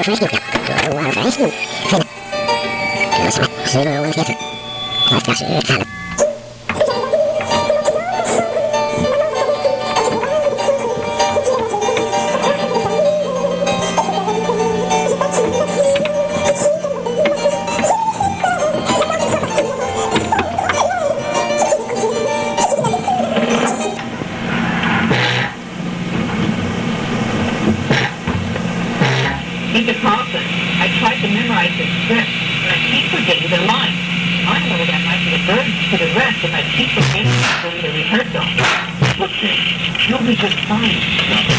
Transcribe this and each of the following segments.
National Snooker. Fine.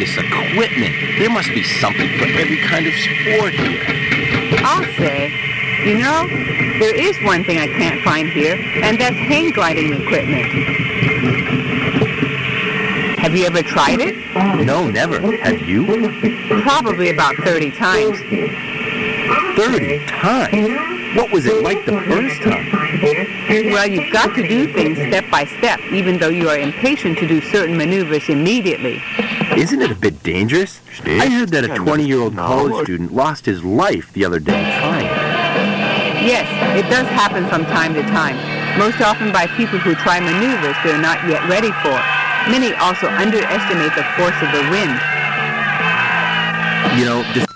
Equipment. There must be something for every kind of sport here. I'll say, you know, there is one thing I can't find here, and that's hang gliding equipment. Have you ever tried it? No, never. Have you? Probably about 30 times. 30 times? What was it like the first time? Well, you've got to do things step by step, even though you are impatient to do certain maneuvers immediately. Isn't it a bit dangerous? I heard that a 20-year-old college student lost his life the other day trying it. Yes, it does happen from time to time, most often by people who try maneuvers they're not yet ready for. Many also underestimate the force of the wind. You know, this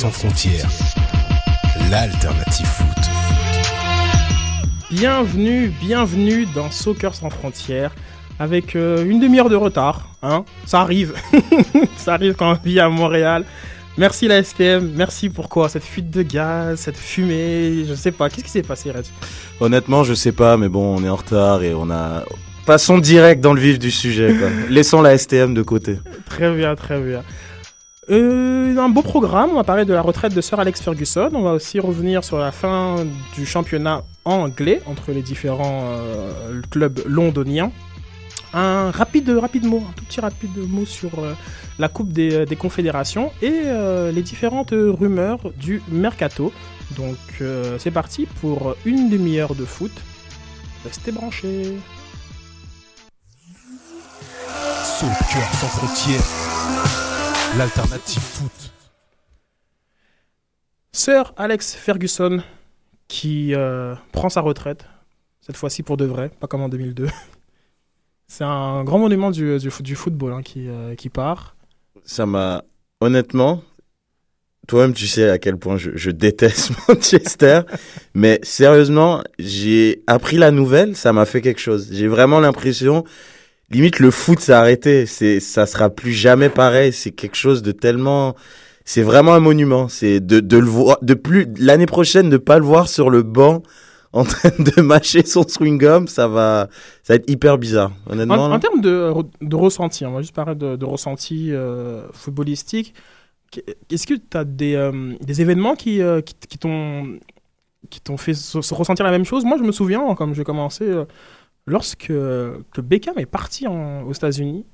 sans frontières, l'alternative foot. Bienvenue, bienvenue dans Soccer sans frontières avec euh, une demi-heure de retard. Hein ça arrive, ça arrive quand on vit à Montréal. Merci la STM, merci pour quoi? Cette fuite de gaz, cette fumée, je sais pas. Qu'est-ce qui s'est passé, Red Honnêtement, je sais pas, mais bon, on est en retard et on a. Passons direct dans le vif du sujet. Quoi. Laissons la STM de côté. Très bien, très bien. Euh, un beau programme, on va parler de la retraite de Sir Alex Ferguson, on va aussi revenir sur la fin du championnat anglais entre les différents euh, clubs londoniens. Un rapide, rapide mot, un tout petit rapide mot sur euh, la Coupe des, des Confédérations et euh, les différentes rumeurs du mercato. Donc euh, c'est parti pour une demi-heure de foot. Restez branchés. Soccer sans l'alternative foot. Sir Alex Ferguson qui euh, prend sa retraite, cette fois-ci pour de vrai, pas comme en 2002. C'est un grand monument du, du, football hein, qui, euh, qui part. Ça m'a. Honnêtement, toi-même, tu sais à quel point je déteste Manchester. mais sérieusement, j'ai appris la nouvelle, ça m'a fait quelque chose. J'ai vraiment l'impression. Limite, le foot s'est arrêté. C'est, ça sera plus jamais pareil. C'est quelque chose de tellement. C'est vraiment un monument. C'est de, de le voir, de plus, l'année prochaine, de pas le voir sur le banc en train de mâcher son swing-gum, ça va, ça va être hyper bizarre. Honnêtement. En, termes de, de ressenti, on va juste parler de, de ressenti euh, footballistique. Qu- Est-ce que tu as des, euh, des événements qui, euh, qui, qui t'ont qui t'ont fait se, se ressentir la même chose? Moi, je me souviens, hein, comme j'ai commencé, lorsque que Beckham est parti en- aux États-Unis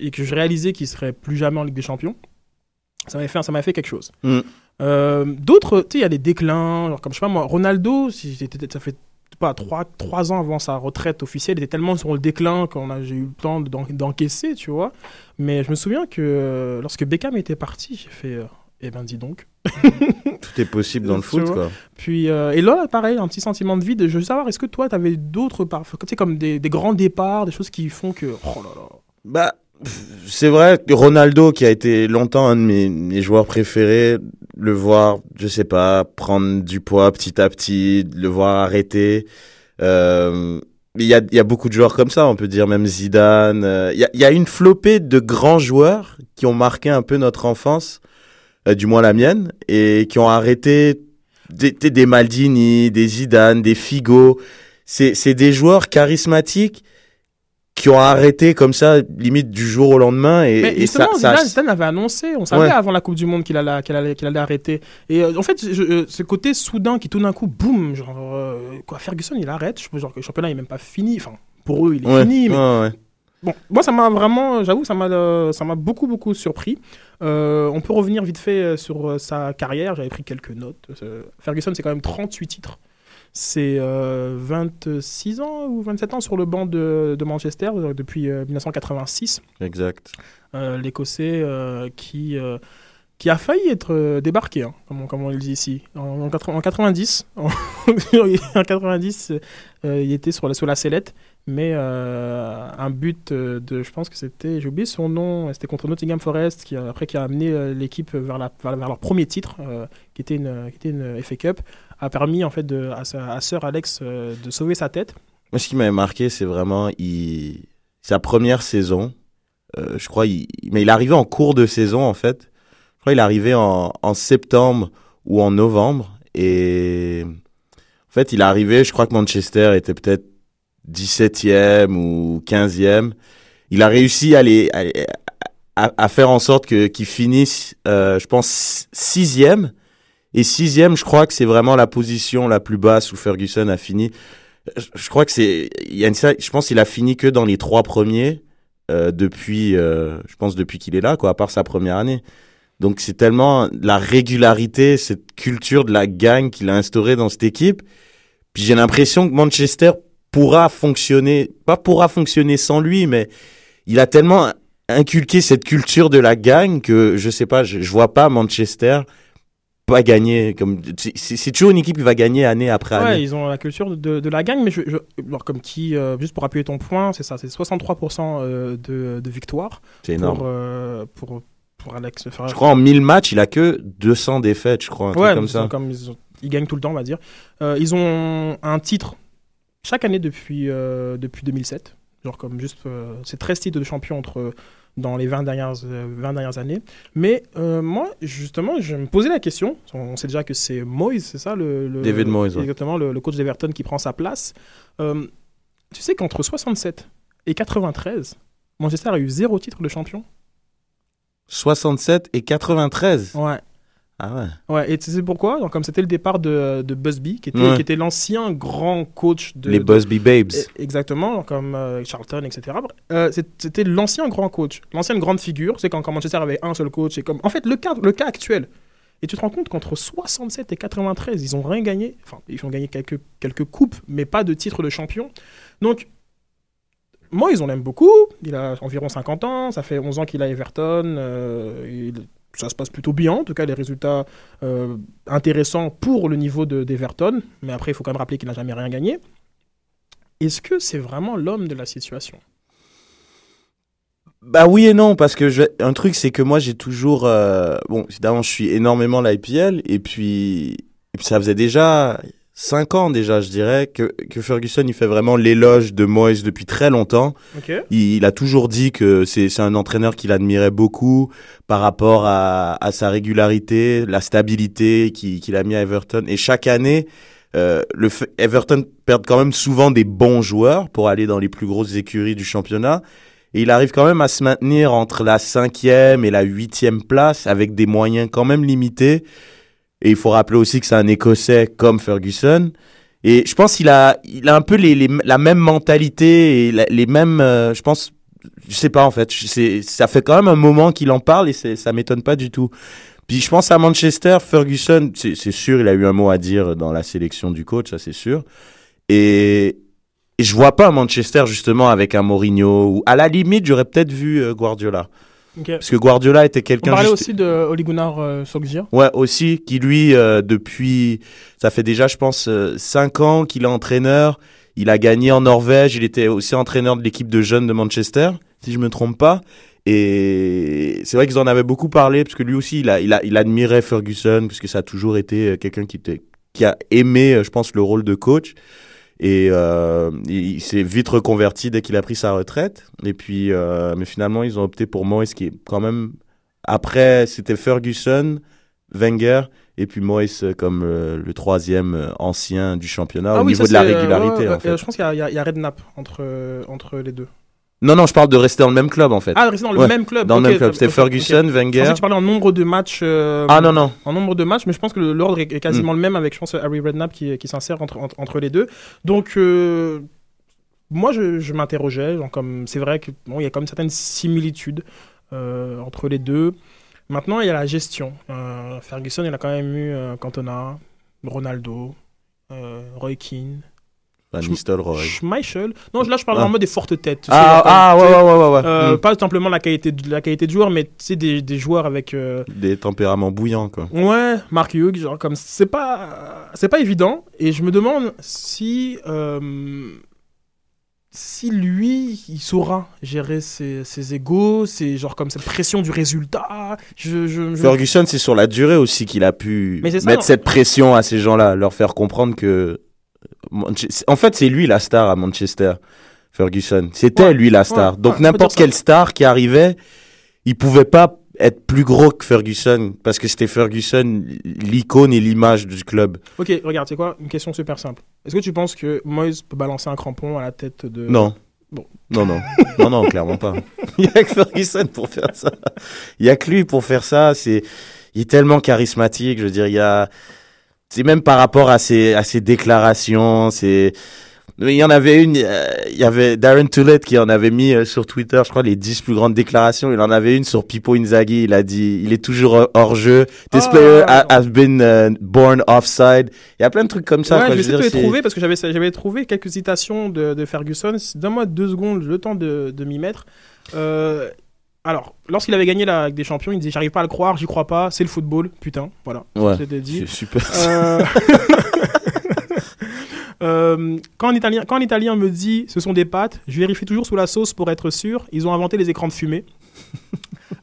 et que je réalisais qu'il serait plus jamais en Ligue des Champions, ça m'avait fait, ça fait quelque chose. Mm. Euh, D'autres, tu sais, il y a des déclins, genre comme je sais pas moi, Ronaldo, si ça fait pas trois, trois ans avant sa retraite officielle, il était tellement sur le déclin qu'on a j'ai eu le temps d'en- d'encaisser, tu vois. Mais je me souviens que euh, lorsque Beckham était parti, j'ai fait, euh, eh ben dis donc. Tout est possible dans le Tu foot, quoi. Puis euh, et là, pareil, un petit sentiment de vide. Je veux savoir, est-ce que toi, t'avais d'autres, par- tu sais, comme des, des grands départs, des choses qui font que, oh là là. Bah, c'est vrai Ronaldo, qui a été longtemps un de mes, mes joueurs préférés, le voir, je sais pas, prendre du poids petit à petit, le voir arrêter. Euh, il y a, il y a beaucoup de joueurs comme ça, on peut dire même Zidane. euh, Il y, a, il y a une flopée de grands joueurs qui ont marqué un peu notre enfance, euh, du moins la mienne, et qui ont arrêté des, des Maldini, des Zidane, des Figo. C'est des joueurs charismatiques qui ont arrêté comme ça, limite du jour au lendemain. Et, Mais et justement, ça, ça- Zidane, Zidane avait annoncé, on savait Ouais. avant la Coupe du Monde qu'il allait, qu'il allait, qu'il allait arrêter. Et euh, en fait, je- euh, ce côté soudain qui tout d'un coup, boum, genre, euh, quoi, Ferguson, il arrête. Je, genre, le championnat est même pas fini. Enfin, pour eux, il est ouais, fini. Mais ouais, ouais. Bon, moi, ça m'a vraiment, j'avoue, ça m'a, euh, ça m'a beaucoup, beaucoup surpris. Euh, on peut revenir vite fait euh, sur sa carrière. J'avais pris quelques notes. Ferguson, c'est quand même 38 titres. C'est euh, 26 ans ou 27 ans sur le banc de, de Manchester depuis euh, 1986 Exact. l'Écossais qui, qui a failli être débarqué, hein, comme, on, comme on le dit ici. En, en 90, en, en 90 euh, il était sur la, sur la sellette, mais euh, un but euh, de, je pense que c'était, j'ai oublié son nom, c'était contre Nottingham Forest, qui, a- après qui a amené euh, l'équipe vers, leur premier titre, euh, qui, était une, qui était une FA Cup, a permis en fait à, à Sir Alex euh, de sauver sa tête. Moi, ce qui m'avait marqué, c'est vraiment il... sa première saison. Euh, je crois, il... mais il arrivé en cours de saison, en fait. Je crois est arrivé en, en septembre ou en novembre. Et en fait, il arrivé, je crois que Manchester était peut-être 17e ou 15e. Il a réussi à, les, à, à- faire en sorte que qu'il finisse, euh, je pense, sixième. Et sixième, je crois que c'est vraiment la position la plus basse où Ferguson a fini. Je, crois que c'est, je pense qu'il a fini que dans les trois premiers euh, depuis, euh, je pense depuis qu'il est là, quoi, à part sa première année. Donc c'est tellement la régularité, cette culture de la gang qu'il a instaurée dans cette équipe. Puis j'ai l'impression que Manchester pourra fonctionner, pas pourra fonctionner sans lui, mais il a tellement inculqué cette culture de la gang que je sais pas, je, je vois pas Manchester pas gagner comme c'est- toujours une équipe qui va gagner année après année. Ils ont la culture de, de la gang, mais je, je- alors comme qui, euh, juste pour appuyer ton point, c'est ça, c'est 63% euh, de, de victoire c'est énorme. pour, euh, pour pour Alex. Je crois en 1000 matchs, il a que 200 défaites, je crois, un Ouais, truc comme ça. comme ils, ont- ils gagnent tout le temps, on va dire. Euh, ils ont un titre chaque année depuis, euh, depuis 2007. Genre comme juste, euh, c'est 13 titres de champion entre, dans les 20 dernières, euh, 20 dernières années. Mais euh, moi, justement, je me posais la question. On sait déjà que c'est Moyes, c'est ça le, le- David Moyes, ouais. Exactement, le, le coach d'Everton qui prend sa place. Euh, tu sais qu'entre 67 et 93, Manchester a eu zéro titre de champion? 67 et 93. Ouais. Ah ouais. Ouais, et tu sais pourquoi? Donc, Comme c'était le départ de, de Busby, qui était, Ouais. qui était l'ancien grand coach de. Les de- Busby Babes. E- Exactement, comme euh, Charlton, etc. Euh, c'était l'ancien grand coach, l'ancienne grande figure. C'est quand, quand Manchester avait un seul coach. Et comme... En fait, le cas, le cas actuel. Et tu te rends compte qu'entre 67 et 93, ils ont rien gagné. Enfin, ils ont gagné quelques, quelques coupes, mais pas de titre de champion. Donc, moi, ils on l'aime beaucoup. Il a environ 50 ans. Ça fait 11 ans qu'il a Everton. euh, il- ça se passe plutôt bien. En tout cas, les résultats euh, intéressants pour le niveau de- d'Everton. Mais après, il faut quand même rappeler qu'il n'a jamais rien gagné. Est-ce que c'est vraiment l'homme de la situation? Bah oui et non, parce que un truc, c'est que moi, j'ai toujours. euh, Bon, évidemment, je suis énormément l'IPL, et et puis ça faisait déjà 5 ans, déjà, je dirais, que, que Ferguson, il fait vraiment l'éloge de Moyes depuis très longtemps. Ok. Il, il a toujours dit que c'est c'est un entraîneur qu'il admirait beaucoup par rapport à, à sa régularité, la stabilité qu'il qu'il a mis à Everton. Et chaque année, euh, le Everton perd quand même souvent des bons joueurs pour aller dans les plus grosses écuries du championnat. Et il arrive quand même à se maintenir entre la cinquième et la huitième place avec des moyens quand même limités. Et il faut rappeler aussi que c'est un Écossais comme Ferguson. Et je pense qu'il a, il a un peu la même mentalité et les mêmes, euh, je pense, je sais pas en fait, ça fait quand même un moment qu'il en parle et c'est, ça m'étonne pas du tout. Puis je pense à Manchester, Ferguson, c'est, c'est sûr, il a eu un mot à dire dans la sélection du coach, ça c'est sûr. Et, et je vois pas Manchester justement avec un Mourinho ou à la limite j'aurais peut-être vu euh, Guardiola Ok. parce que Guardiola était On quelqu'un parlait juste- aussi de Ole Gunnar euh, Solskjaer. Ouais, aussi, qui lui, euh, depuis, ça fait déjà, je pense, euh, cinq ans qu'il est entraîneur. Il a gagné en Norvège. Il était aussi entraîneur de l'équipe de jeunes de Manchester, si je me trompe pas. Et c'est vrai qu'ils en avaient beaucoup parlé, parce que lui aussi, il, a, il, a, il admirait Ferguson, parce que ça a toujours été euh, quelqu'un qui, était- qui a aimé, euh, je pense, le rôle de coach. Et euh, il, s'est vite reconverti dès qu'il a pris sa retraite. Et puis, euh, mais finalement, ils ont opté pour Moyes, qui est quand même après, c'était Ferguson, Wenger et puis Moyes euh, comme euh, le troisième euh, ancien du championnat au niveau ça, de la euh, régularité. ouais, en ouais, fait. je pense qu'il y y a- Redknapp entre, entre les deux. Non, non, je parle de rester dans le même club en fait. Ah, rester dans le Ouais, même club. dans le même club. C'était Ferguson, ok. Je Wenger. pensais que tu parlais en nombre de matchs. euh, Ah non, non. En nombre de matchs, mais je pense que l'ordre est, quasiment Hmm. le même avec, je pense, Harry Redknapp qui, qui s'insère entre, entre, entre les deux. Donc, euh, moi, je, je m'interrogeais. C'est vrai qu'il bon, y a comme certaines similitudes euh, entre les deux. Maintenant, il y a la gestion. Ferguson, il a quand même eu Cantona, Ronaldo, Roy Keane, Van Nistelrooy. Schmeichel. Non, là, je parle Ah. vraiment des fortes têtes. Ah, ah, ouais, ouais, ouais, ouais. euh, Hmm. Pas simplement la qualité de, la qualité de joueur, mais sais, des, des joueurs avec. euh, Des tempéraments bouillants, quoi. Ouais, Mark Hughes, genre comme c'est pas c'est pas évident et je me demande si euh, si lui il saura gérer ses, ses égos, c'est genre comme cette pression du résultat. Je, je, je- Ferguson, c'est sur la durée aussi qu'il a pu c'est ça, mettre non cette pression à ces gens-là, leur faire comprendre que. En fait, c'est lui la star à Manchester, Ferguson. C'était Ouais, lui la star. ouais, Donc ouais, n'importe quelle star qui arrivait, il pouvait pas être plus gros que Ferguson parce que c'était Ferguson l'icône et l'image du club. Ok, regarde, c'est quoi? Une question super simple. Est-ce que tu penses que Moyes peut balancer un crampon à la tête de Non. Bon. Non, non. non, non, clairement pas. Il y a que Ferguson pour faire ça. Il y a que lui pour faire ça. C'est, il est tellement charismatique. Je veux dire, il y a, c'est même par rapport à ses, à ses déclarations, c'est, il y en avait une, euh, il y avait Darren Toulette qui en avait mis euh, sur Twitter, je crois, les 10 plus grandes déclarations. Il en avait une sur Pipo Inzaghi. Il a dit, il est toujours euh, hors jeu. This Ah, player ha- has been uh, born offside. Il y a plein de trucs comme ça. ouais, quoi. je vais essayer de les trouver parce que j'avais, j'avais trouvé quelques citations de, de Ferguson. Donne-moi deux secondes, le temps de, de m'y mettre. Euh, alors, lorsqu'il avait gagné la Ligue des Champions, il disait J'arrive pas à le croire, j'y crois pas, c'est le football, putain. Voilà, Ouais. c'était dit. C'est super. Euh, euh, quand, un italien, quand un Italien me dit ce sont des pâtes, je vérifie toujours sous la sauce pour être sûr. Ils ont inventé les écrans de fumée.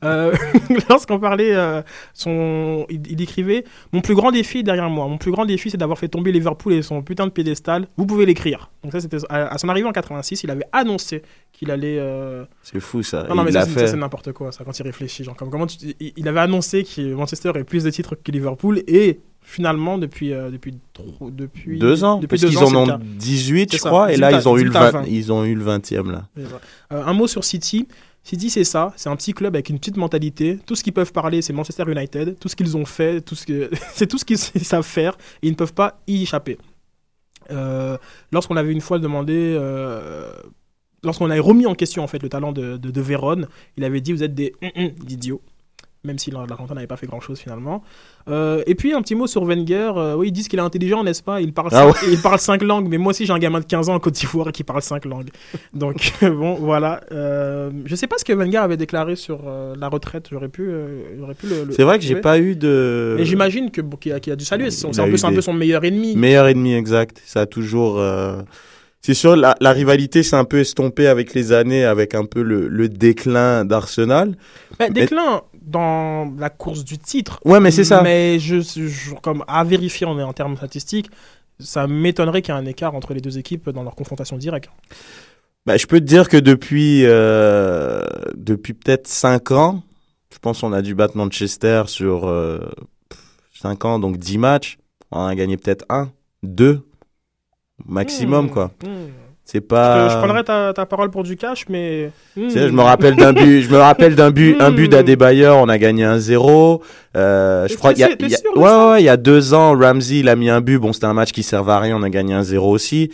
Euh, Lorsqu'on parlait, euh, son, il, il écrivait Mon plus grand défi est derrière moi. Mon plus grand défi, c'est d'avoir fait tomber Liverpool et son putain de piédestal. Vous pouvez l'écrire. Donc, ça, c'était à, à son arrivée en 86, il avait annoncé qu'il allait. euh, C'est fou ça. Non, non, mais il ça, c'est- n'importe quoi, ça, quand il réfléchit. Genre, comme, comment tu- il, il avait annoncé que Manchester ait plus de titres que Liverpool et finalement, depuis. euh, depuis, trop- depuis Deux ans, Depuis parce deux qu'ils en ont le cas. 18, C'est je crois, et là 18 ils ont eu le 18 à 20, 20. ils ont eu le 20e là. Euh, un mot sur City. City, c'est ça. C'est un petit club avec une petite mentalité. Tout ce qu'ils peuvent parler, c'est Manchester United. Tout ce qu'ils ont fait, c'est tout ce qu'ils savent faire. Ils ne peuvent pas y échapper. Euh, Lorsqu'on avait une fois demandé. euh, Lorsqu'on avait remis en question en fait le talent de, de, Vérone, il avait dit vous êtes des hum, hum d'idiots, même si l'Argentin n'avait pas fait grand chose finalement. Euh, et puis un petit mot sur Wenger, euh, oui ils disent qu'il est intelligent n'est-ce pas? Il parle Ah cinq, il parle cinq langues, mais moi aussi j'ai un gamin de 15 ans en Côte d'Ivoire qui parle cinq langues. Donc bon, voilà. Euh, je sais pas ce que Wenger avait déclaré sur euh, la retraite. J'aurais pu, j'aurais pu le. le C'est vrai que j'ai pas eu de. Mais j'imagine que bon, qu'il a, a dû saluer. C'est un, des- peu son meilleur ennemi. Meilleur ennemi exact. Ça a toujours. C'est sûr, la, la rivalité s'est un peu estompée avec les années, avec un peu le, le déclin d'Arsenal. Mais déclin dans la course du titre. Ouais, mais c'est ça. Mais je, je- comme à vérifier en, en termes statistiques, ça m'étonnerait qu'il y ait un écart entre les deux équipes dans leur confrontation directe. Bah, je peux te dire que depuis, euh, depuis peut-être 5 ans, je pense qu'on a dû battre Manchester sur 5 ans, donc 10 matchs. On en a gagné peut-être 1, 2 maximum, Hmm, quoi. hmm. C'est Je, pas. je prendrais ta, ta parole pour du cash, mais. hmm. Je me rappelle d'un but, je me rappelle d'un but, un but Hmm. d'Adebayor, on a gagné 1-0. Euh, je crois il y a, y sûr ouais, ouais, il y a deux ans, Ramsey, il a mis un but. Bon, c'était un match qui servait à rien, on a gagné 1-0 aussi.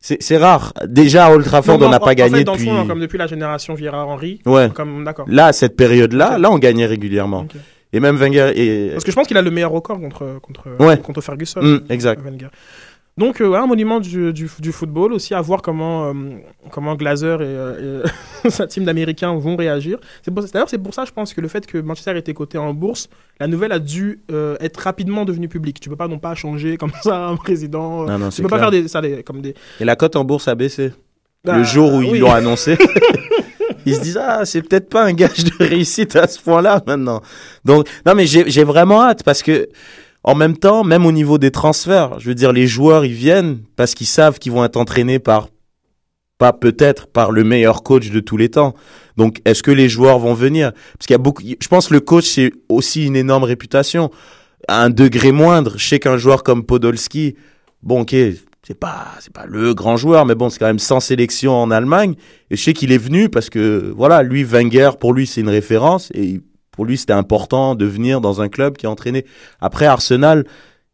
C'est, rare. Déjà, à Old Trafford, Non, on n'a pas en gagné fait, dans depuis. fond, comme depuis la génération Vieira-Henry. Ouais. Comme, d'accord. Là, cette période-là, là, on gagnait régulièrement. Et même Wenger et. Parce que je pense qu'il a le meilleur record contre, contre, Ouais. contre Ferguson. Hmm, exact. Wenger. Donc, euh, ouais, un monument du, du, du football aussi, à voir comment, euh, comment Glazer et, euh, et sa team d'Américains vont réagir. D'ailleurs, c'est pour ça, je pense, que le fait que Manchester était coté en bourse, la nouvelle a dû euh, être rapidement devenue publique. Tu peux pas non pas changer comme ça un président. Non, non, tu peux pas faire des, ça, des- comme des. Et la cote en bourse a baissé. Bah, le jour où ils l'ont annoncé. Ils se disent ah c'est peut-être pas un gage de réussite à ce point-là maintenant. Donc non mais j'ai j'ai vraiment hâte parce que en même temps même au niveau des transferts, je veux dire les joueurs ils viennent parce qu'ils savent qu'ils vont être entraînés par pas peut-être par le meilleur coach de tous les temps. Donc est-ce que les joueurs vont venir? Parce qu'il y a beaucoup je pense que le coach c'est aussi une énorme réputation. À un degré moindre, je sais qu'un joueur comme Podolski bon OK, c'est pas c'est pas le grand joueur mais bon, c'est quand même sans sélection en Allemagne. Et je sais qu'il est venu parce que voilà, lui Wenger pour lui c'est une référence et pour lui c'était important de venir dans un club qui a entraîné. Après Arsenal,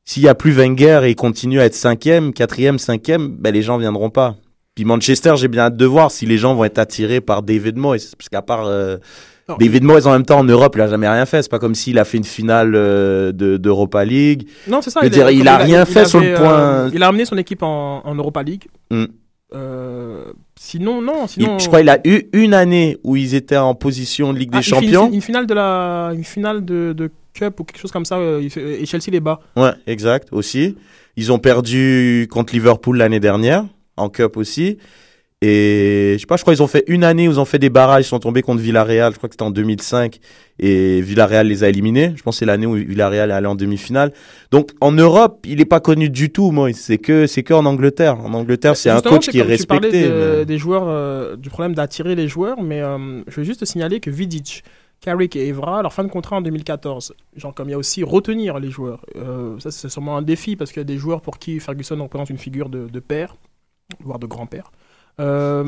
s'il y a plus Wenger et il continue à être cinquième, quatrième, cinquième, ben les gens viendront pas. Puis Manchester, j'ai bien hâte de voir si les gens vont être attirés par David Moyes parce qu'à part euh. David Moyes en même temps en Europe, il a jamais rien fait. C'est pas comme s'il a fait une finale euh, de d'Europa League. Non, c'est ça. Je veux dire, il a rien fait sur le avait, point- euh, il a amené son équipe en, en Europa League. Hmm. Sinon, non. Il- Sinon, je crois qu'il a eu une année où ils étaient en position de Ligue Ah, des Champions. Une, finale de la, une finale de, de Cup ou quelque chose comme ça. euh, et Chelsea les bat. Ouais, exact, aussi. Ils ont perdu contre Liverpool l'année dernière, en Cup aussi. Et je sais pas, je crois qu'ils ont fait une année où ils ont fait des barrages, ils sont tombés contre Villarreal, je crois que c'était en 2005, et Villarreal les a éliminés. Je pense que c'est l'année où Villarreal est allé en demi-finale. Donc en Europe, il est pas connu du tout, moi. C'est que c'est que en Angleterre. En Angleterre, c'est un coach qui est comme tu respecté. de- mais- des joueurs, euh, du problème d'attirer les joueurs, mais euh, je veux juste te signaler que Vidic, Carrick et Evra, leur fin de contrat en 2014. Genre, comme il y a aussi retenir les joueurs. Euh, ça, c'est sûrement un défi parce qu'il y a des joueurs pour qui Ferguson représente une figure de, de père, voire de grand-père. Euh,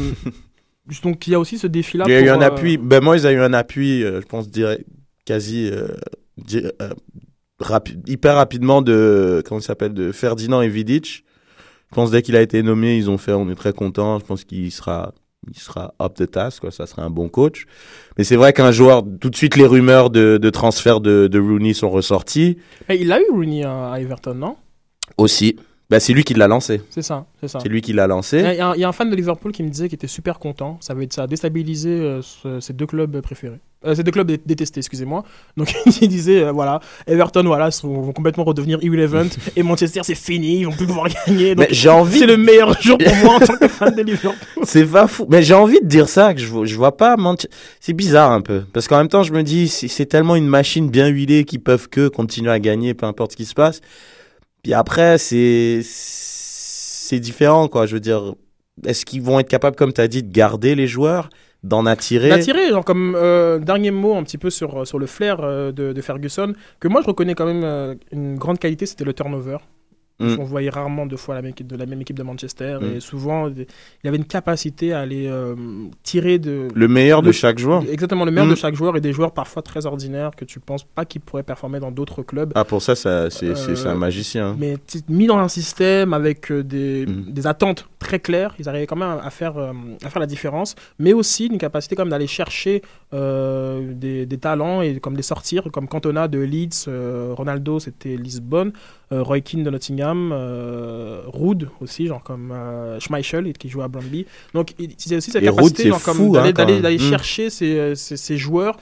donc, il y a aussi ce défi-là. Il y a eu un euh, appui. Ben moi, ils ont eu un appui, euh, je pense, direct, quasi hyper rapidement de comment s'appelle de Ferdinand et Vidic. Je pense dès qu'il a été nommé, ils ont fait, on est très content. Je pense qu'il sera, il sera up the task, quoi. Ça sera un bon coach. Mais c'est vrai qu'un joueur, tout de suite, les rumeurs de, de transfert de, de Rooney sont ressorties il a eu Rooney à Everton, non? Aussi. Ben, c'est lui qui l'a lancé. C'est ça, c'est ça. C'est lui qui l'a lancé. il y a un- il y a un fan de Liverpool qui me disait qu'il était super content. Ça, avait, ça a déstabilisé euh, ce- ses deux clubs préférés. Euh, ces deux clubs dé- détestés, excusez-moi. Donc il disait, euh, voilà, Everton, voilà, sont- vont complètement redevenir irrelevant et Manchester, c'est fini, ils vont plus pouvoir gagner. Donc j'ai envie. c'est le meilleur jour pour moi en tant que fan de Liverpool. C'est pas fou. Mais j'ai envie de dire ça, que je, vois- je vois pas. C'est bizarre un peu. Parce qu'en même temps, je me dis, c'est c'est tellement une machine bien huilée qu'ils peuvent que continuer à gagner, peu importe ce qui se passe. Puis après, c'est c'est différent, quoi. Je veux dire, est-ce qu'ils vont être capables, comme tu as dit, de garder les joueurs, d'en attirer? D'attirer, genre comme euh, dernier mot un petit peu sur, sur le flair euh, de, de Ferguson, que moi je reconnais quand même euh, une grande qualité, c'était le turnover. Mm. On voyait rarement deux fois la même équipe, de la même équipe de Manchester Mm. et souvent il avait une capacité à aller euh, tirer de Le meilleur de chaque joueur. exactement le meilleur Mm. de chaque joueur et des joueurs parfois très ordinaires que tu penses pas qu'ils pourraient performer dans d'autres clubs. Ah, pour ça, ça c'est un Euh, magicien. hein. Mais mis dans un système avec euh, des, Mm. des attentes très claires, ils arrivaient quand même à faire, euh, à faire la différence, mais aussi une capacité comme d'aller chercher euh, des, des talents et comme les sortir, comme Cantona de Leeds, euh, Ronaldo c'était Lisbonne, Roy Keane de Nottingham, Rood aussi, genre comme Schmeichel qui joue à Brøndby. Donc il il y a aussi cette Et capacité d'aller hein, d'aller- Mm. chercher ces, ces, ces joueurs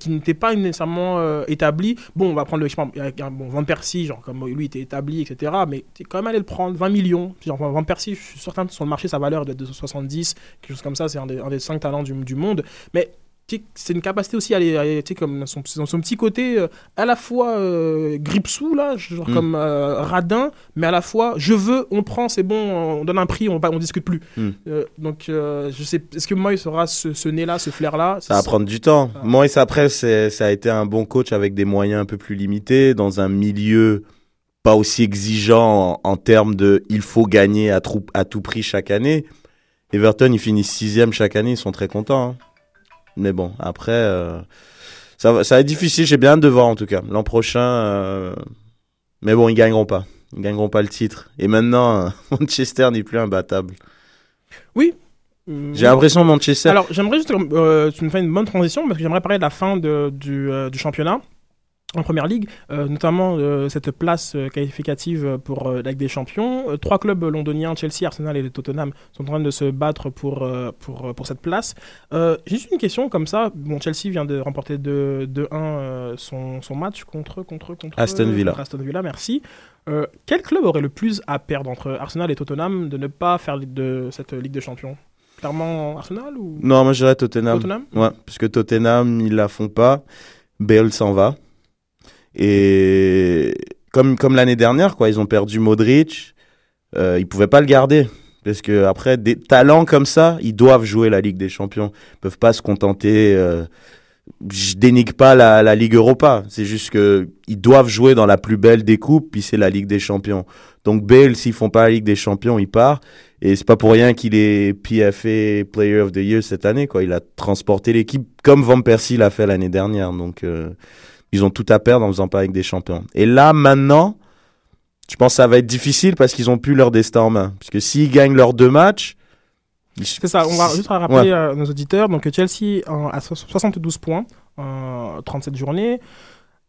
qui n'étaient pas nécessairement établis. Bon, on va prendre le bon, Van Persie, genre comme lui était établi, etc. Mais tu es quand même allé le prendre 20 millions. Genre, Van Persie, je suis certain sur le marché, sa valeur doit être de 70, quelque chose comme ça. C'est un des, un des 5 talents du, du monde. Mais c'est une capacité aussi à aller, comme son, son, son petit côté euh, à la fois euh, gripsou, là, genre Mm. comme euh, radin, mais à la fois je veux, on prend, c'est bon, on donne un prix, on, on discute plus. Mm. Euh, donc, je sais, est-ce que moi, il sera ce, ce nez-là, ce flair-là? Ça va prendre du temps. Ah. Moïse, après, ça a été un bon coach avec des moyens un peu plus limités, dans un milieu pas aussi exigeant en, en termes de il faut gagner à, trou- à tout prix chaque année. Everton, ils finissent sixième chaque année, ils sont très contents. hein. Mais bon, après, euh, ça, va, ça va être difficile. J'ai bien hâte de voir en tout cas. L'an prochain, euh, mais bon, ils gagneront pas. Ils gagneront pas le titre. Et maintenant, euh, Manchester n'est plus imbattable. Mm. J'ai l'impression Manchester. Alors, j'aimerais juste, euh, tu me fais une bonne transition parce que j'aimerais parler de la fin de- du, du championnat en première ligue, euh, notamment euh, cette place euh, qualificative pour la Ligue des Champions. Trois clubs londoniens, Chelsea, Arsenal et Tottenham, sont en train de se battre pour, pour, pour cette place. Juste une question comme ça. Bon, Chelsea vient de remporter 2 2-1 euh, son, son match contre, contre, contre Aston Villa. contre Aston Villa, merci. Quel club aurait le plus à perdre entre Arsenal et Tottenham de ne pas faire de cette Ligue des Champions? Clairement Arsenal ou? Non, moi je dirais Tottenham. Tottenham? Ouais, parce que Tottenham, ils la font pas. Bale s'en va. Et comme, comme l'année dernière, quoi, ils ont perdu Modric. Euh, ils pouvaient pas le garder. Parce que après, des talents comme ça, ils doivent jouer la Ligue des Champions. Ils peuvent pas se contenter. euh, je dénigre pas la, la Ligue Europa. C'est juste que ils doivent jouer dans la plus belle des coupes, puis c'est la Ligue des Champions. Donc Bale, s'ils font pas la Ligue des Champions, il part. Et c'est pas pour rien qu'il est PFA Player of the Year cette année, quoi. Il a transporté l'équipe comme Van Persie l'a fait l'année dernière. Donc, euh, ils ont tout à perdre en faisant pas avec des champions. Et là, maintenant, je pense que ça va être difficile parce qu'ils ont plus leur destin en main. Parce que s'ils gagnent leurs deux matchs, ils- C'est ça, on va juste rappeler à nos auditeurs. Donc Chelsea a so- 72 points en 37 journées.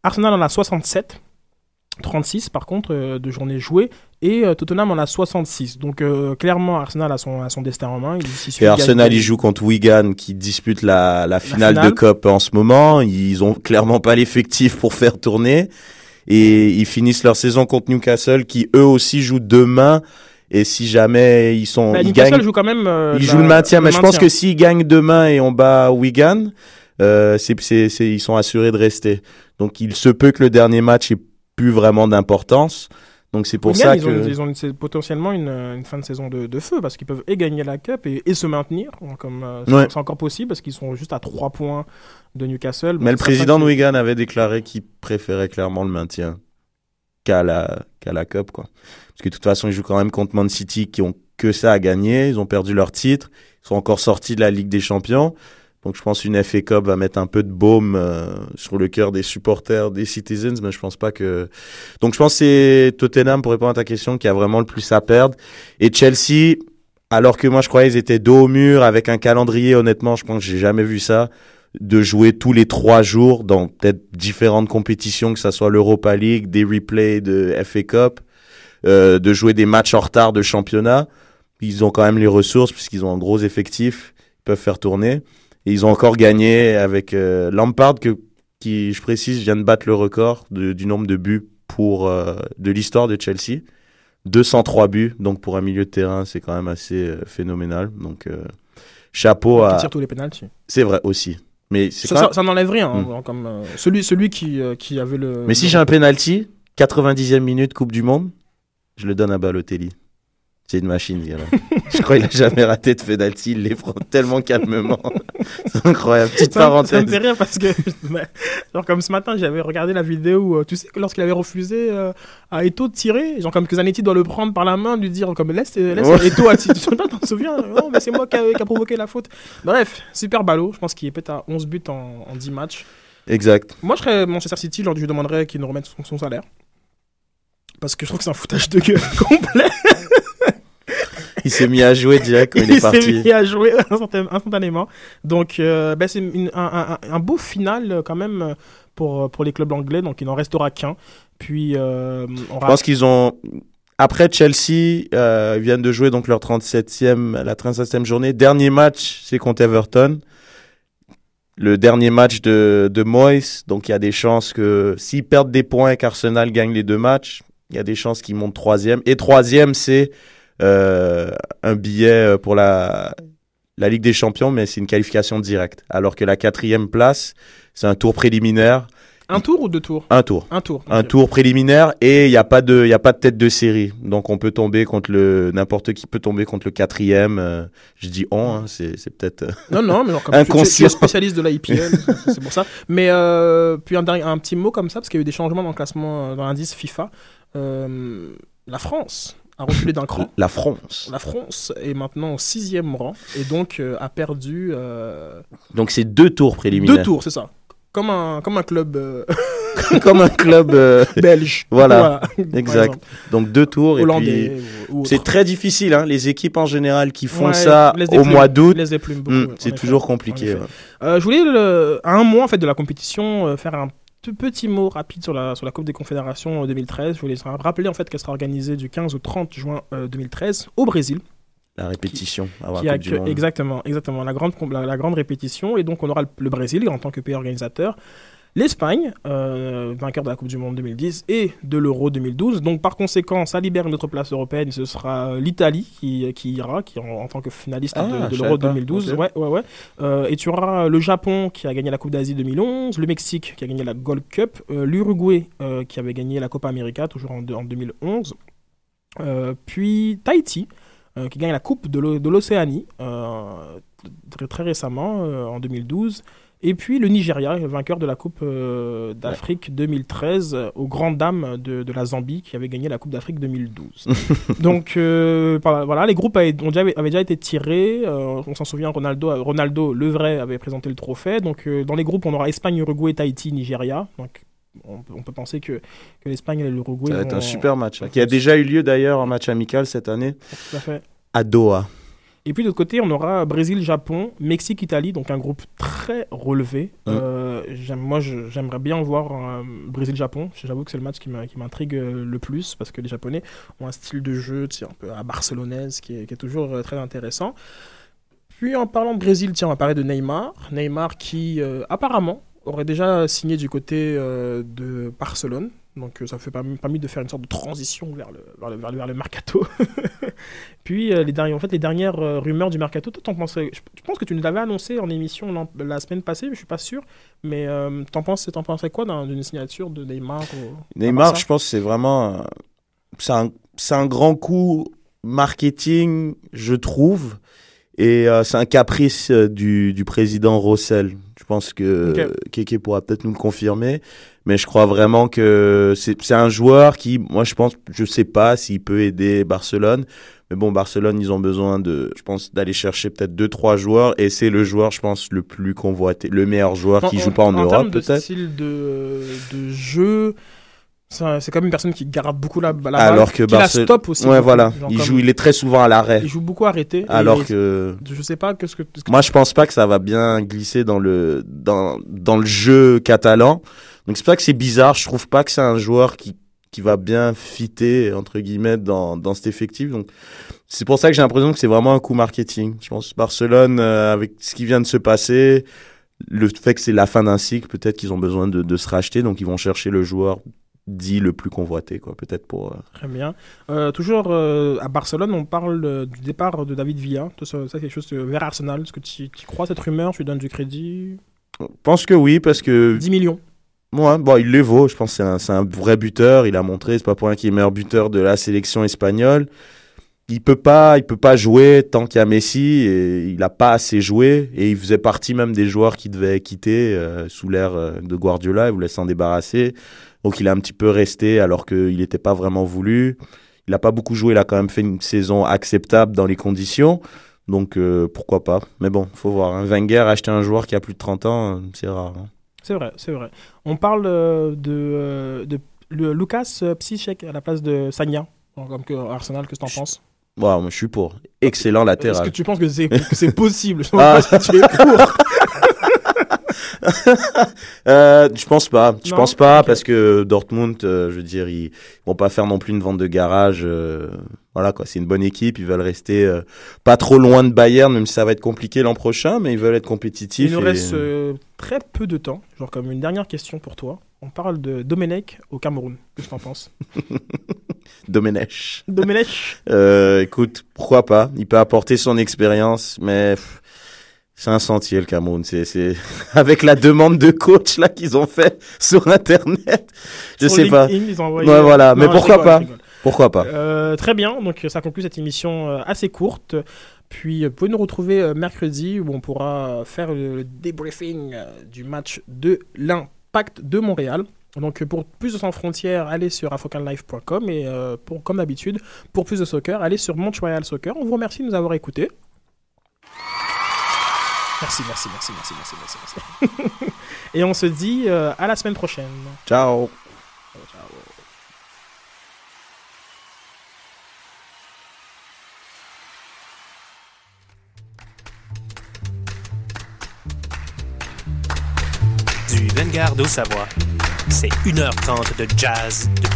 Arsenal en a 67. 36 par contre euh, de journées jouées et euh, Tottenham en a 66 donc euh, clairement Arsenal a son, a son destin en main il, il Et Arsenal, ils jouent contre Wigan qui dispute la, la finale finale. de Cup en ce moment. Ils ont clairement pas l'effectif pour faire tourner. Et ils finissent leur saison contre Newcastle qui eux aussi jouent demain. Et si jamais ils sont, Bah, ils Newcastle gagnent, joue quand même euh, ils la- jouent le maintien. Mais je pense que s'ils gagnent demain et on bat Wigan, euh, c'est, c'est, c'est, ils sont assurés de rester. Donc il se peut que le dernier match ait plus vraiment d'importance. Donc c'est pour ça ils que. ont, ils ont potentiellement une, une fin de saison de, de feu parce qu'ils peuvent et gagner la Cup et, et se maintenir. Donc, Comme, euh, c'est Ouais. encore possible parce qu'ils sont juste à 3 points de Newcastle. Mais le président de Wigan avait déclaré qu'il préférait clairement le maintien qu'à la, qu'à la Cup, quoi. Parce que de toute façon, ils jouent quand même contre Man City qui ont que ça à gagner. Ils ont perdu leur titre. Ils sont encore sortis de la Ligue des Champions. Donc je pense qu'une FA Cup va mettre un peu de baume euh, sur le cœur des supporters, des citizens, mais je pense pas que... Donc je pense que c'est Tottenham, pour répondre à ta question, qui a vraiment le plus à perdre. Et Chelsea, alors que moi je croyais qu'ils étaient dos au mur avec un calendrier, honnêtement, je pense que j'ai jamais vu ça de jouer tous les trois jours dans peut-être différentes compétitions, que ça soit l'Europa League, des replays de FA Cup, euh, de jouer des matchs en retard de championnat. Ils ont quand même les ressources puisqu'ils ont un gros effectif, ils peuvent faire tourner. Et ils ont encore gagné avec euh, Lampard, que, qui, je précise, vient de battre le record de- du nombre de buts pour, euh, de l'histoire de Chelsea. 203 buts, donc pour un milieu de terrain, c'est quand même assez euh, phénoménal. Donc, chapeau Qui à. tire tous les pénaltys. C'est vrai aussi. Mais Ça, n'enlève rien. hein, Hmm. comme, celui, celui qui, qui avait le. Mais si j'ai un penalty, 90e minute Coupe du Monde, je le donne à Balotelli. C'est une machine, ce gars-là. je crois qu'il a jamais raté de penalty, il les prend tellement calmement. C'est incroyable. Petite Ça, me- ça parenthèse. me fait rire parce que, genre comme ce matin, j'avais regardé la vidéo où, euh, tu sais, que lorsqu'il avait refusé euh, à Eto de tirer, genre comme que Zanetti doit le prendre par la main, lui dire comme laisse, laisse Ouais. Eto à tirer. Tu t'en souviens? Non, mais c'est moi qui a, qui a provoqué la faute. Bref, super ballot. Je pense qu'il est peut-être à 11 buts en, en 10 matchs. Exact. Moi, je serais Manchester City, genre, je lui demanderais qu'il nous remette son, son salaire. Parce que je trouve que c'est un foutage de gueule complet. Il s'est mis à jouer direct quand il est il s'est parti. mis à jouer instantan- instantanément. Donc, euh, ben, c'est un, un- un beau final euh, quand même euh, pour, pour les clubs anglais. Donc, il n'en restera qu'un. Puis, euh, on Je pense qu'ils ont. Après Chelsea, euh, ils viennent de jouer donc leur 37e, la 37e journée. Dernier match, c'est contre Everton. Le dernier match de, de Moyes. Donc il y a des chances que s'ils perdent des points et qu'Arsenal gagne les deux matchs, il y a des chances qu'ils montent troisième. Et troisième, c'est euh, un billet pour la, la Ligue des Champions, mais c'est une qualification directe. Alors que la quatrième place, c'est un tour préliminaire. Un tour ou deux tours? Un tour Un tour. un tour préliminaire et il n'y a pas de y a pas de tête de série donc on peut tomber contre le n'importe qui peut tomber contre le quatrième euh, je dis on hein, c'est c'est peut-être euh, Non, non, mais genre, comme tu- tu, tu Inconscient. es spécialiste de l'IPL, c'est pour ça. Mais euh, puis un, un petit mot comme ça, parce qu'il y a eu des changements dans le classement, euh, dans l'indice FIFA. Euh, la France a reculé d'un cran. la France La France est maintenant au sixième rang et donc euh, a perdu euh, donc c'est deux tours préliminaires deux tours, c'est ça. Comme un, comme un club euh, comme un club euh, belge. Voilà, par exact. exemple. donc deux tours et puis Hollandais ou, ou c'est très difficile hein, les équipes en général qui font Ouais, ça laisse des au plumes, mois d'août laisse des plumes beaucoup, hmm, ouais, en c'est effet, toujours en compliqué effet. ouais. Euh, je voulais, le- à un mois en fait, de la compétition, euh, faire un petit mot rapide sur la, sur la Coupe des Confédérations euh, 2013. Je voulais rappeler en fait qu'elle sera organisée du 15 au 30 juin euh, 2013 au Brésil. la répétition qui a du exactement, exactement la grande, la, la grande répétition. Et donc on aura le, le Brésil en tant que pays organisateur. L'Espagne, euh, vainqueur de la Coupe du Monde 2010 et de l'Euro 2012. Donc par conséquent, ça libère une autre place européenne. Ce sera l'Italie qui, qui ira, qui en, en tant que finaliste Ah, de, l'Euro savais pas. 2012. Ok. Ouais, ouais, ouais. Euh, et tu auras le Japon qui a gagné la Coupe d'Asie 2011, le Mexique qui a gagné la Gold Cup, euh, l'Uruguay euh, qui avait gagné la Copa América toujours en, en 2011, euh, puis Tahiti euh, qui gagne la Coupe de l'O- de l'Océanie euh, très, très récemment euh, en 2012. Et puis le Nigeria, vainqueur de la Coupe euh, d'Afrique 2013 euh, aux grandes dames de, de la Zambie qui avait gagné la Coupe d'Afrique 2012. Donc euh, voilà, les groupes avaient, ont déjà, avaient déjà été tirés. euh, on s'en souvient, Ronaldo, Ronaldo, le vrai, avait présenté le trophée. Donc dans les groupes, on aura Espagne, Uruguay, Tahiti, Nigeria. Donc on peut, on peut penser que, que l'Espagne et l'Uruguay ça va être un super match hein, qui a déjà eu lieu d'ailleurs en match amical cette année tout à fait. à Doha Et puis de l'autre côté, on aura Brésil, Japon, Mexique, Italie, donc un groupe très relevé. Euh, j'aime- moi, je- j'aimerais bien voir un Brésil-Japon. J'avoue que c'est le match qui m'a- qui m'intrigue euh, le plus parce que les Japonais ont un style de jeu tu sais, un peu à barcelonaise qui est, qui est toujours euh, très intéressant. Puis en parlant de Brésil, tiens, on va parler de Neymar. Neymar qui euh, apparemment aurait déjà signé du côté euh, de Barcelone. Donc euh, ça fait permis, de faire une sorte de transition vers le, vers le, vers le, vers le mercato. Puis euh, les, derniers, en fait, les dernières euh, rumeurs du mercato, toi t'en pensais, je, je pense que tu nous l'avais annoncé en émission la semaine passée, mais je suis pas sûr. Mais euh, t'en penses, t'en pensais quoi d'un- d'une signature de Neymar au- Neymar, je pense que c'est vraiment. C'est un, c'est un grand coup marketing, je trouve. Et c'est un caprice du, du président Rossell. Je pense que Ok. euh, Keke pourra peut-être nous le confirmer. Mais je crois vraiment que c'est c'est un joueur qui, moi, je pense, je sais pas s'il peut aider Barcelone. Mais bon, Barcelone, ils ont besoin de, je pense, d'aller chercher peut-être deux, trois joueurs. Et c'est le joueur, je pense, le plus convoité, le meilleur joueur qui joue pas en, Europe, de peut-être. style de, de jeu, c'est quand même une personne qui garde beaucoup la, la balle, Alors que qui la Barcelone- stop aussi. Ouais, voilà. Il joue, il est très souvent à l'arrêt. il joue beaucoup arrêté. Alors que je sais pas que. qu'est-ce que- moi, je pense pas que ça va bien glisser dans le dans dans le jeu catalan. Donc c'est pas que c'est bizarre. Je trouve pas que c'est un joueur qui qui va bien fitter entre guillemets dans, dans cet effectif. Donc c'est pour ça que j'ai l'impression que c'est vraiment un coup marketing. Je pense que Barcelone euh, avec ce qui vient de se passer, le fait que c'est la fin d'un cycle, peut-être qu'ils ont besoin de, de se racheter, donc ils vont chercher le joueur dit le plus convoité, quoi, peut-être pour. euh, Très bien. Euh, toujours euh, à Barcelone, on parle du départ de David Villa. Ça, ça, quelque chose vers Arsenal. Est-ce que tu tu crois cette rumeur? Tu lui donnes du crédit? Je pense que oui, parce que 10 millions. Ouais, bon, il les vaut. Je pense que c'est un, c'est un vrai buteur. Il a montré, c'est pas pour rien qu'il est meilleur buteur de la sélection espagnole. Il peut pas, il peut pas jouer tant qu'il y a Messi et il a pas assez joué et il faisait partie même des joueurs qui devaient quitter euh, sous l'ère euh, de Guardiola. Il voulait s'en débarrasser. Donc il a un petit peu resté alors qu'il n'était pas vraiment voulu. Il a pas beaucoup joué. Il a quand même fait une saison acceptable dans les conditions. Donc euh, pourquoi pas. Mais bon, faut voir. hein. Wenger acheter un joueur qui a plus de 30 ans, euh, c'est rare. hein. C'est vrai, c'est vrai. On parle de, de le Lucas Psychek à la place de Sagna. Comme que Arsenal, que t'en penses? Ouais, moi je suis pour. Excellent Est-ce latéral. que tu penses que c'est que c'est possible? Je Ah. si tu es pour. Euh, je pense pas. Je Non? pense pas parce que Dortmund, euh, je veux dire, ils vont pas faire non plus une vente de garage. euh, voilà quoi, c'est une bonne équipe. Ils veulent rester pas trop loin de Bayern, même si ça va être compliqué l'an prochain, mais ils veulent être compétitifs. Il nous et- reste très peu de temps. Genre comme une dernière question pour toi. On parle de Domenech au Cameroun. Qu'est-ce que t'en penses? Domenech. Domenech écoute, pourquoi pas? Il peut apporter son expérience, mais pff, c'est un sentier le Cameroun. C'est, avec la demande de coach là qu'ils ont fait sur Internet. Je Sur sais pas. LinkedIn, ils ont envoyé- Ouais, voilà. Mais pourquoi rigole, pas? Pourquoi pas? Euh, très bien, donc ça conclut cette émission euh, assez courte. Puis euh, vous pouvez nous retrouver euh, mercredi où on pourra faire le, débriefing euh, du match de l'Impact de Montréal. Donc euh, pour plus de sans frontières, allez sur afrocanlife.com et euh, pour, comme d'habitude, pour plus de soccer, allez sur Montreal Soccer. On vous remercie de nous avoir écoutés. Merci, merci, merci, merci, merci, merci, merci. et on se dit euh, à la semaine prochaine. Ciao. Du Vanguard au Savoie, c'est 1h30 de jazz, de